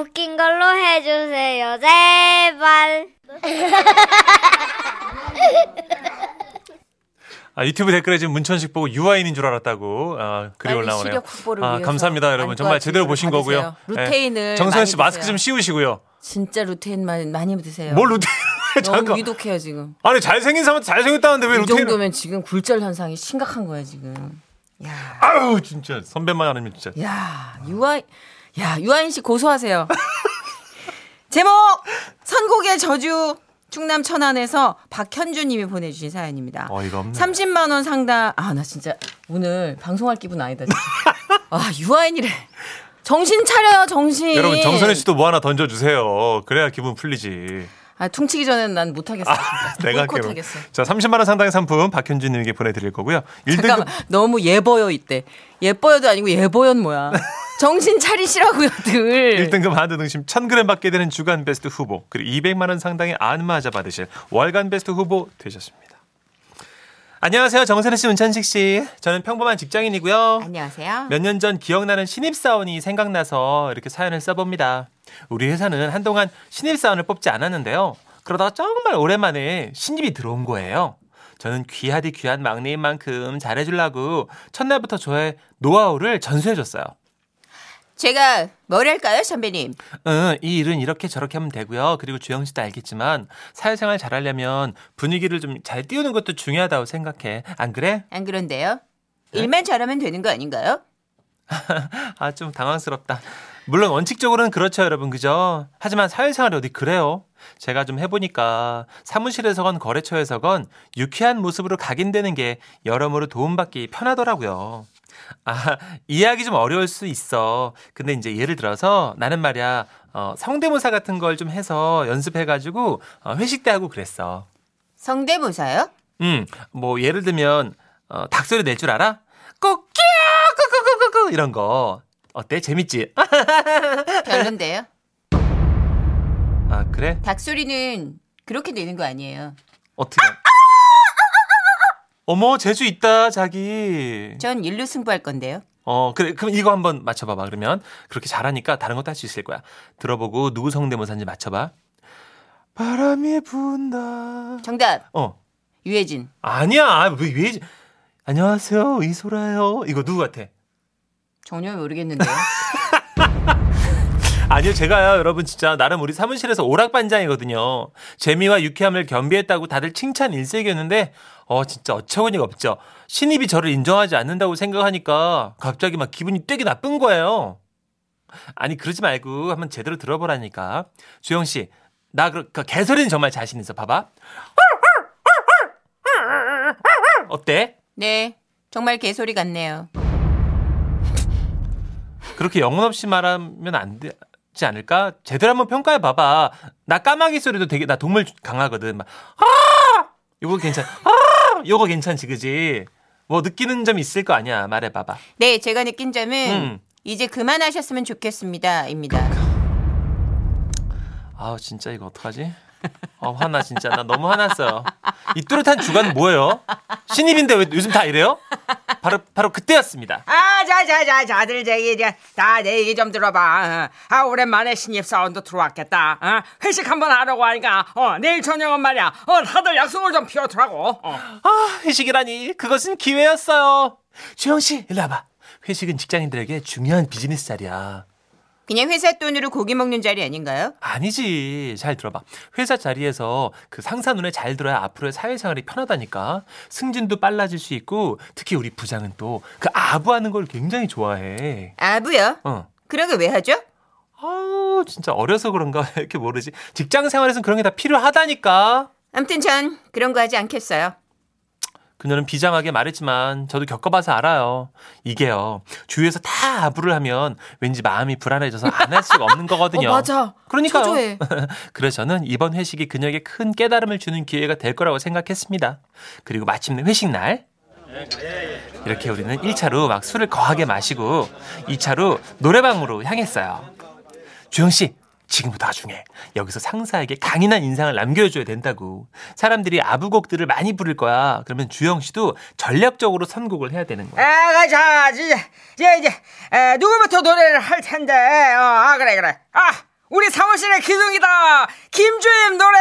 웃긴 걸로 해주세요, 제발. 아, 유튜브 댓글에 지금 문천식 보고 유아인인 줄 알았다고 아, 글이 올라오네요. 시력 확보를 아, 위해서 감사합니다, 여러분. 정말 제대로 보신 받으세요. 거고요. 루테인을 예. 정선 씨 많이 마스크 드세요. 좀 씌우시고요. 진짜 루테인 많이, 많이 드세요. 뭘 루테인? 너무 잠깐. 위독해요 지금. 아니 잘생긴 사람한테 잘생겼다는데 왜 이 루테인? 정도면 지금 굴절 현상이 심각한 거야 지금. 야, 아유 진짜 선배만 아니면 진짜. 야 유아인, 야 유아인 씨 고소하세요. 제목 선곡의 저주 충남 천안에서 박현주 님이 보내주신 사연입니다. 어이가 없네. 30만 원 상당. 아 나 진짜 오늘 방송할 기분 아니다. 진짜. 아 유아인이래. 정신 차려요 정신. 여러분 정선혜 씨도 뭐 하나 던져주세요. 그래야 기분 풀리지. 아 퉁치기 전에는 난 못하겠어. 진짜. 내가 보이콧 할게요. 하겠어. 자 30만 원 상당의 상품 박현준님에게 보내드릴 거고요. 1등급 잠깐만 너무 예뻐요 이때. 예뻐요도 아니고 예뻐연 뭐야. 정신 차리시라고요 들. 1등급 한우 등심 1000g 받게 되는 주간 베스트 후보 그리고 200만 원 상당의 안마자 받으실 월간 베스트 후보 되셨습니다. 안녕하세요. 정선혜 씨, 문천식 씨. 저는 평범한 직장인이고요. 안녕하세요. 몇 년 전 기억나는 신입사원이 생각나서 이렇게 사연을 써봅니다. 우리 회사는 한동안 신입사원을 뽑지 않았는데요. 그러다가 정말 오랜만에 신입이 들어온 거예요. 저는 귀하디 귀한 막내인 만큼 잘해주려고 첫날부터 저의 노하우를 전수해줬어요. 제가 뭐랄까요 선배님. 응, 이 일은 이렇게 저렇게 하면 되고요. 그리고 주영 씨도 알겠지만 사회생활 잘하려면 분위기를 좀 잘 띄우는 것도 중요하다고 생각해. 안 그래? 안 그런데요? 네? 일만 잘하면 되는 거 아닌가요? 아, 좀 당황스럽다. 물론 원칙적으로는 그렇죠, 여러분. 그죠? 하지만 사회생활이 어디 그래요? 제가 좀 해보니까 사무실에서건 거래처에서건 유쾌한 모습으로 각인되는 게 여러모로 도움받기 편하더라고요. 아, 이해하기 좀 어려울 수 있어. 근데 이제 예를 들어서 나는 말이야, 어, 성대모사 같은 걸 좀 해서 연습해가지고 어, 회식 때 하고 그랬어. 성대모사요? 음, 뭐 예를 들면 어, 닭소리 낼 줄 알아? 꼬끼야 꾸꾸꾸꾸꾸 이런 거 어때? 재밌지? 별론데요. 아 그래? 닭소리는 그렇게 내는 거 아니에요. 어떻게? 어머 재주 있다 자기. 전 일로 승부할 건데요. 어 그래 그럼 이거 한번 맞춰봐봐 그러면 그렇게 잘하니까 다른 것도 할 수 있을 거야. 들어보고 누구 성대모사인지 맞춰봐. 바람이 분다. 정답 어 유해진. 아니야 왜 왜? 안녕하세요 이소라요. 이거 누구 같아? 전혀 모르겠는데요. 아니요, 제가요, 여러분, 진짜, 나름 우리 사무실에서 오락반장이거든요. 재미와 유쾌함을 겸비했다고 다들 칭찬 일색이었는데, 어, 진짜 어처구니가 없죠. 신입이 저를 인정하지 않는다고 생각하니까, 갑자기 막 기분이 되게 나쁜 거예요. 아니, 그러지 말고, 한번 제대로 들어보라니까. 주영 씨, 나, 그, 그 개소리는 정말 자신 있어. 봐봐. 어때? 네, 정말 개소리 같네요. 그렇게 영혼 없이 말하면 안되 지 않을까? 제대로 한번 평가해 봐봐. 나 까마귀 소리도 되게 나 동물 강하거든. 막 아! 요거 괜찮. 아! 요거 괜찮지, 그지? 뭐 느끼는 점 있을 거 아니야. 말해 봐봐. 네, 제가 느낀 점은 음. 이제 그만하셨으면 좋겠습니다.입니다. 아우 진짜 이거 어떡하지? 어 화나 진짜 나 너무 화났어요. 이 뚜렷한 주간 뭐예요? 신입인데 왜 요즘 다 이래요? 바로 바로 그때였습니다. 아, 자, 자, 자, 자들 저기 이제 다내 얘기 좀 들어봐. 아, 오랜만에 신입 사원도 들어왔겠다. 어? 회식 한번 하려고 하니까 어, 내일 저녁은 말이야. 어, 다들 약속을 좀 피워두라고. 어. 아, 회식이라니. 그것은 기회였어요. 주영 씨, 일로 와봐. 회식은 직장인들에게 중요한 비즈니스 자리야. 그냥 회사 돈으로 고기 먹는 자리 아닌가요? 아니지. 잘 들어봐. 회사 자리에서 그 상사 눈에 잘 들어야 앞으로의 사회생활이 편하다니까. 승진도 빨라질 수 있고, 특히 우리 부장은 또 그 아부하는 걸 굉장히 좋아해. 아부요? 어. 그러게 왜 하죠? 아우, 진짜 어려서 그런가? 왜 이렇게 모르지? 직장 생활에서는 그런 게 다 필요하다니까. 아무튼 전 그런 거 하지 않겠어요. 그녀는 비장하게 말했지만 저도 겪어봐서 알아요. 이게요. 주위에서 다 아부를 하면 왠지 마음이 불안해져서 안 할 수가 없는 거거든요. 어, 맞아. 그러니까요. 그래서 저는 이번 회식이 그녀에게 큰 깨달음을 주는 기회가 될 거라고 생각했습니다. 그리고 마침내 회식 날 이렇게 우리는 1차로 막 술을 거하게 마시고 2차로 노래방으로 향했어요. 주영 씨, 지금부터 나중에 여기서 상사에게 강인한 인상을 남겨줘야 된다고. 사람들이 아부곡들을 많이 부를 거야. 그러면 주영 씨도 전략적으로 선곡을 해야 되는 거야. 아, 자, 이제, 이제, 이제, 에, 누구부터 노래를 할 텐데, 어, 아, 그래, 그래. 아, 우리 사무실의 기둥이다. 김주임 노래.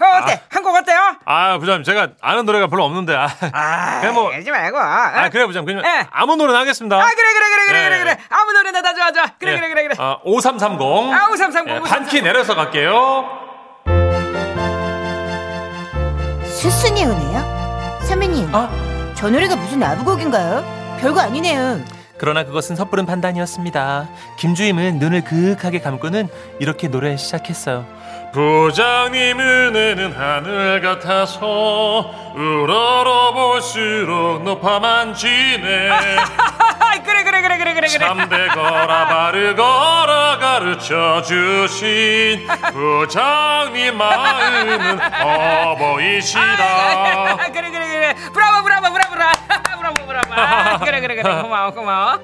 어, 어때? 한곡 어때요? 아 부장님 제가 아는 노래가 별로 없는데 아, 아, 그냥 뭐- 하지 말고. 어? 아 그래 부장님 그냥 예. 아무 노래나 하겠습니다 아, 그래, 그래, 그래, 그래, 예. 그래, 그래. 아무 노래나 다 좋아, 좋아. 그래, 예. 그래, 그래, 그래. 아, 5330 아, 5330, 예, 5330. 반키 내려서 갈게요 스승의 은혜요? 선배님, 아 저 노래가 무슨 아부곡인가요? 별거 아니네요. 그러나 그것은 섣부른 판단이었습니다. 김주임은 눈을 그윽하게 감고는 이렇게 노래 시작했어요. 부장님 은혜는 하늘 같아서 우러러 볼수록 높아만 지네 아, 그래, 그래, 그래, 그래, 그래, 그래. 참되 거라 바르 거라 가르쳐 주신 부장님 마음은 어버이시다 아, 그래, 그래, 그래. 브라보, 브라보, 브라보, 브라 브라보. 아, 그래, 그래, 그래. 고마워, 고마워.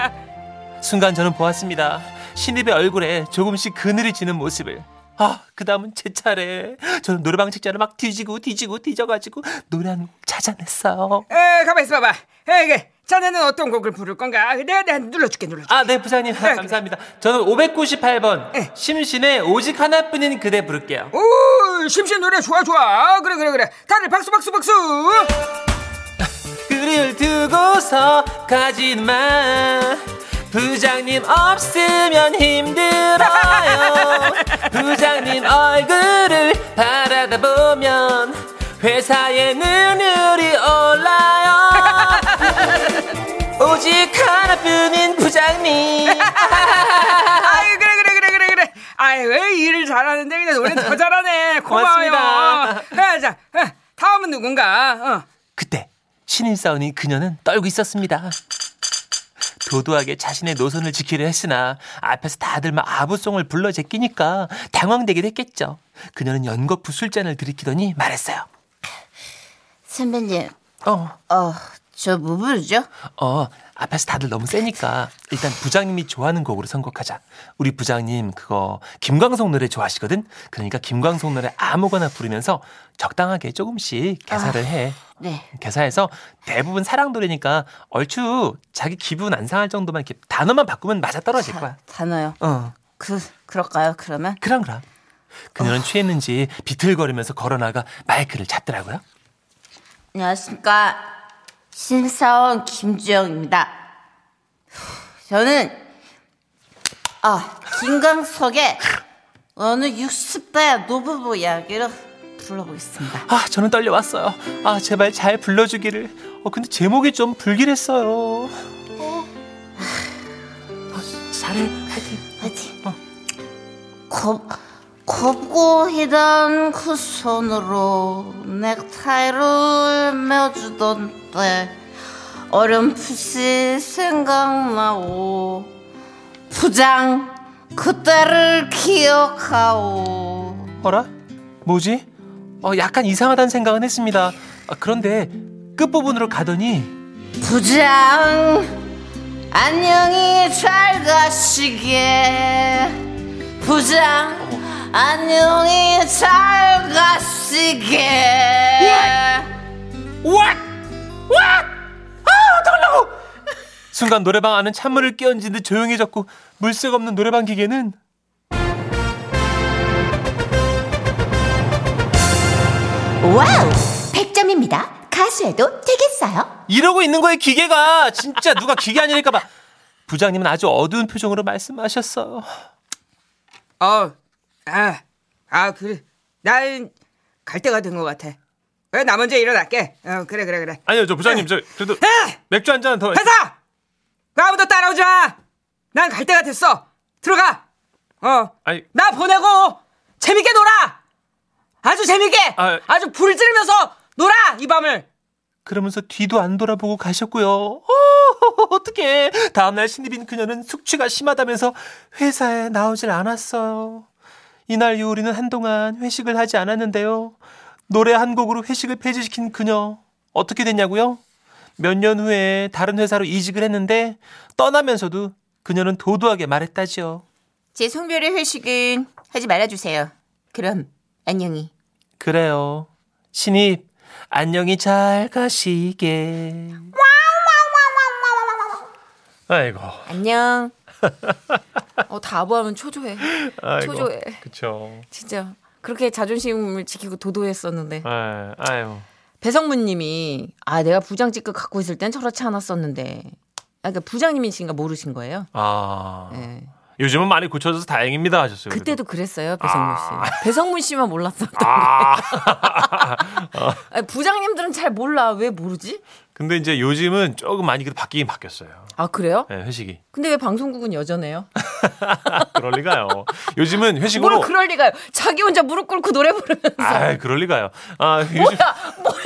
순간 저는 보았습니다. 신입의 얼굴에 조금씩 그늘이 지는 모습을. 아, 그 다음은 제 차례. 저는 노래방 책자를 막 뒤지고 뒤지고 뒤져가지고 노래 한곡 찾아냈어요. 에, 가만 있어 봐봐. 에게, 자네는 어떤 곡을 부를 건가? 내가, 내가 눌러줄게, 눌러줄게. 아, 네, 부장님. 그래. 감사합니다. 저는 598번. 네. 심신의 오직 하나뿐인 그대 부를게요. 오, 심신 노래 좋아, 좋아. 그래, 그래, 그래. 다들 박수, 박수, 박수. 그리를 두고서 가지는 마. 부장님 없으면 힘들어요. 부장님 얼굴을 바라다 보면 회사의 눈물이 올라요. 오직 하나뿐인 부장님. 아유, 그래, 그래, 그래, 그래, 그래. 아유, 왜 일을 잘하는데 그냥 노래는 더 잘하네. 고마워요. 고맙습니다. 자, 자, 어, 다음은 누군가? 어. 그때 신인사원인 그녀는 떨고 있었습니다. 도도하게 자신의 노선을 지키려 했으나 앞에서 다들 막 아부송을 불러 제끼니까 당황되게 됐겠죠. 그녀는 연거푸 술잔을 들이키더니 말했어요. 선배님, 어, 어, 저 뭐 부르죠? 어, 앞에서 다들 너무 세니까 일단 부장님이 좋아하는 곡으로 선곡하자. 우리 부장님 그거 김광석 노래 좋아하시거든? 그러니까 김광석 노래 아무거나 부르면서 적당하게 조금씩 개사를 해. 네. 개사해서 대부분 사랑 노래니까 얼추 자기 기분 안 상할 정도만 이렇게 단어만 바꾸면 맞아 떨어질 거야. 단어요. 어, 그, 그럴까요, 그러면? 그럼 그럼. 그녀는 취했는지 비틀거리면서 걸어나가 마이크를 잡더라고요. 안녕하십니까. 신사원 김주영입니다. 저는, 아, 김광석의 어느 60대 노부부 이야기를 불러보겠습니다. 아, 저는 떨려왔어요. 아, 제발 잘 불러주기를. 어, 근데 제목이 좀 불길했어요. 어. 아, 잘해, 화이팅. 화이팅. 어. 곱, 곱고이던 그 손으로 넥타이를 메어주던데 어렴풋이 생각나오 부장 그때를 기억하오 어라? 뭐지? 어, 약간 이상하다는 생각은 했습니다. 아, 그런데 끝부분으로 가더니 부장 안녕히 잘 가시게 부장 안녕히 잘 가시게 왓! 왓! 아, 어떡하려고! 순간 노래방 안은 찬물을 끼얹은 듯 조용해졌고 물색 없는 노래방 기계는 와우 100점입니다 가수해도 되겠어요? 이러고 있는 거예요 기계가 진짜 누가 기계 아니랄까봐 부장님은 아주 어두운 표정으로 말씀하셨어요 어, 아, 아, 그래. 난 갈 때가 된 것 같아. 그래, 나 먼저 일어날게. 어, 그래, 그래, 그래. 아니요 저 부장님 저 그래도 에! 맥주 한 잔 더 회사! 그 아무도 따라오지 마! 난 갈 때가 됐어. 들어가! 어, 아니 나 보내고 재밌게 놀아! 아주 재밌게! 아. 아주 불을 지르면서 놀아! 이 밤을! 그러면서 뒤도 안 돌아보고 가셨고요. 어, 어떡해. 다음날 신입인 그녀는 숙취가 심하다면서 회사에 나오질 않았어요. 이날 이후 우리는 한동안 회식을 하지 않았는데요. 노래 한 곡으로 회식을 폐지시킨 그녀. 어떻게 됐냐고요? 몇 년 후에 다른 회사로 이직을 했는데 떠나면서도 그녀는 도도하게 말했다지요. 제 성별의 회식은 하지 말아주세요 그럼 안녕히 그래요. 신입, 안녕히 잘 가시게. 아이고. 안녕. 어, 다 아부하면 초조해. 아이고. 초조해. 그쵸. 진짜. 그렇게 자존심을 지키고 도도했었는데. 에, 아유. 배성문 님이, 아, 내가 부장직급 갖고 있을 땐 저렇지 않았었는데. 아, 그러니까 부장님이신가 모르신 거예요. 아. 예. 요즘은 많이 고쳐져서 다행입니다 하셨어요. 그때도 그랬어요, 배성문 씨. 배성문 씨만 몰랐었던 아. 거예요. 아니, 부장님들은 잘 몰라. 왜 모르지? 근데 이제 요즘은 조금 많이 그래도 바뀌긴 바뀌었어요. 아, 그래요? 예, 회식이. 근데 왜 방송국은 여전해요? 그럴 리가요. 요즘은 회식으로. 뭐로 그럴 리가요? 자기 혼자 무릎 꿇고 노래 부르면서. 아, 그럴 리가요. 아, 요즘. 뭐야, 뭐야,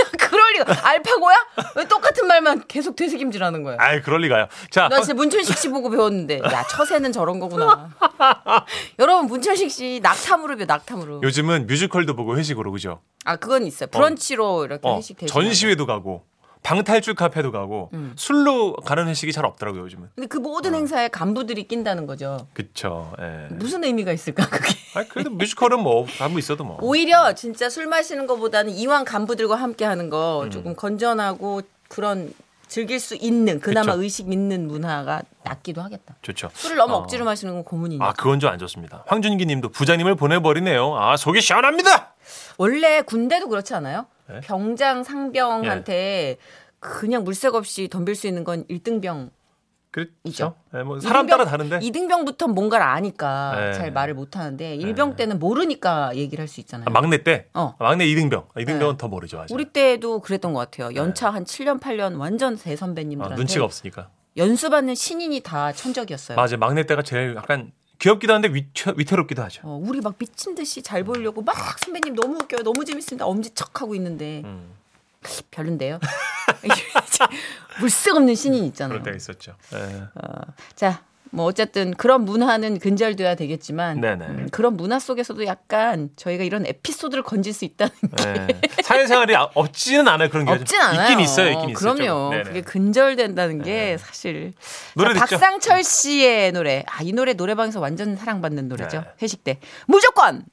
리가. 알파고야? 왜 똑같은 말만 계속 되새김질하는 거야? 아, 그럴 리가요. 자, 나 진짜 문천식 씨 보고 배웠는데, 야, 처세는 저런 거구나. 여러분, 문천식 씨 낙타 무릎이요, 낙타 무릎. 요즘은 뮤지컬도 보고 회식으로 그죠? 아, 그건 있어요. 브런치로 이렇게 어, 회식 대신. 전시회도 가고 방탈출 카페도 가고 음. 술로 가는 회식이 잘 없더라고요 요즘은. 근데 그 모든 행사에 간부들이 낀다는 거죠. 그쵸. 예. 무슨 의미가 있을까, 그게? 아 그래도 뮤지컬은 뭐 한번 있어도 뭐. 오히려 진짜 술 마시는 것보다는 이왕 간부들과 함께 하는 음. 거 조금 건전하고 그런 즐길 수 있는 그나마 그쵸. 의식 있는 문화가 낫기도 하겠다. 좋죠. 술을 너무 어. 억지로 마시는 건 고문이니까. 아 그건 좀 안 좋습니다. 황준기님도 부장님을 보내버리네요. 아 속이 시원합니다. 원래 군대도 그렇지 않아요? 네? 병장 상병한테 그냥 물색 없이 덤빌 수 있는 건 1등병. 그렇죠. 이죠. 예, 뭐 사람 따라 다른데. 2등병부터 뭔가를 아니까 네. 잘 말을 못 하는데 1병 때는 모르니까 얘기를 할 수 있잖아요. 아, 막내 때. 어. 아, 막내 2등병. 2등병은 네. 더 모르죠. 아직. 우리 때도 그랬던 것 같아요. 연차 한 7년, 8년 완전 아, 대선배님들한테 눈치가 없으니까. 연수받는 신인이 다 천적이었어요. 맞아. 막내 때가 제일 약간 귀엽기도 한데 위태, 위태 롭기도 하죠. 어, 우리 막 미친 듯이 잘 보이려고 막 선배님 너무 웃겨요. 너무 재밌습니다. 엄지척 하고 있는데 음. 별론데요. 물색 없는 신인 있잖아요. 그럴 때가 있었죠. 예. 자, 뭐 어쨌든 그런 문화는 근절돼야 되겠지만. 음, 그런 문화 속에서도 약간 저희가 이런 에피소드를 건질 수 있다는 게 예. 사회생활이 아- 없지는 않아요. 그런 게 없진 않아요. 있긴 있어요. 있긴 있어요. 그럼요. 네. 그게 근절된다는 게 사실 노래 자? 박상철 씨의 노래. 아, 이 노래 노래방에서 완전 사랑받는 노래죠. 네. 회식 때 무조건